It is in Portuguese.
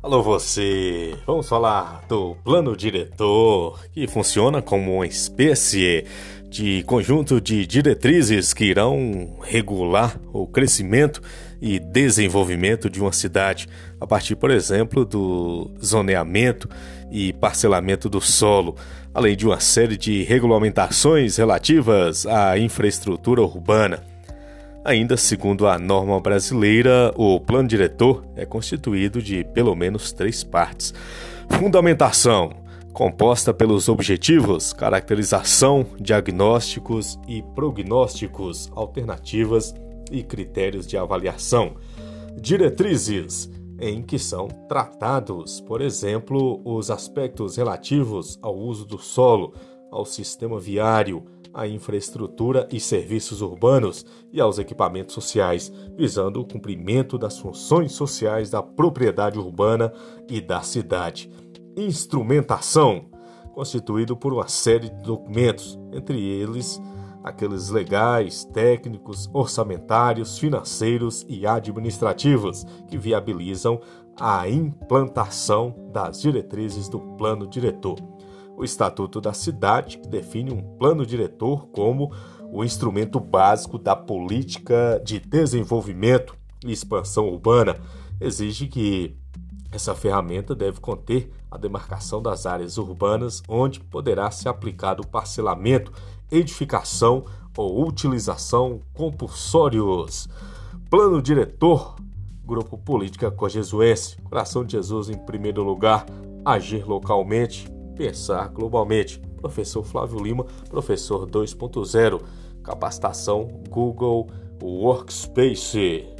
Alô você! Vamos falar do plano diretor, que funciona como uma espécie de conjunto de diretrizes que irão regular o crescimento e desenvolvimento de uma cidade, a partir, por exemplo, do zoneamento e parcelamento do solo, além de uma série de regulamentações relativas à infraestrutura urbana. Ainda segundo a norma brasileira, o plano diretor é constituído de pelo menos três partes: fundamentação, composta pelos objetivos, caracterização, diagnósticos e prognósticos, alternativas e critérios de avaliação, diretrizes, em que são tratados, por exemplo, os aspectos relativos ao uso do solo, ao sistema viário, à infraestrutura e serviços urbanos e aos equipamentos sociais, visando o cumprimento das funções sociais da propriedade urbana e da cidade. Instrumentação constituído por uma série de documentos, entre eles aqueles legais, técnicos, orçamentários, financeiros e administrativos que viabilizam a implantação das diretrizes do plano diretor o Estatuto da Cidade, que define um plano diretor como o instrumento básico da política de desenvolvimento e expansão urbana, exige que essa ferramenta deve conter a demarcação das áreas urbanas onde poderá ser aplicado parcelamento, edificação ou utilização compulsórios. Plano diretor, Grupo Política Cojesuense, Coração de Jesus em primeiro lugar, agir localmente, Pensar globalmente. Professor Flávio Lima, professor 2.0, capacitação Google Workspace.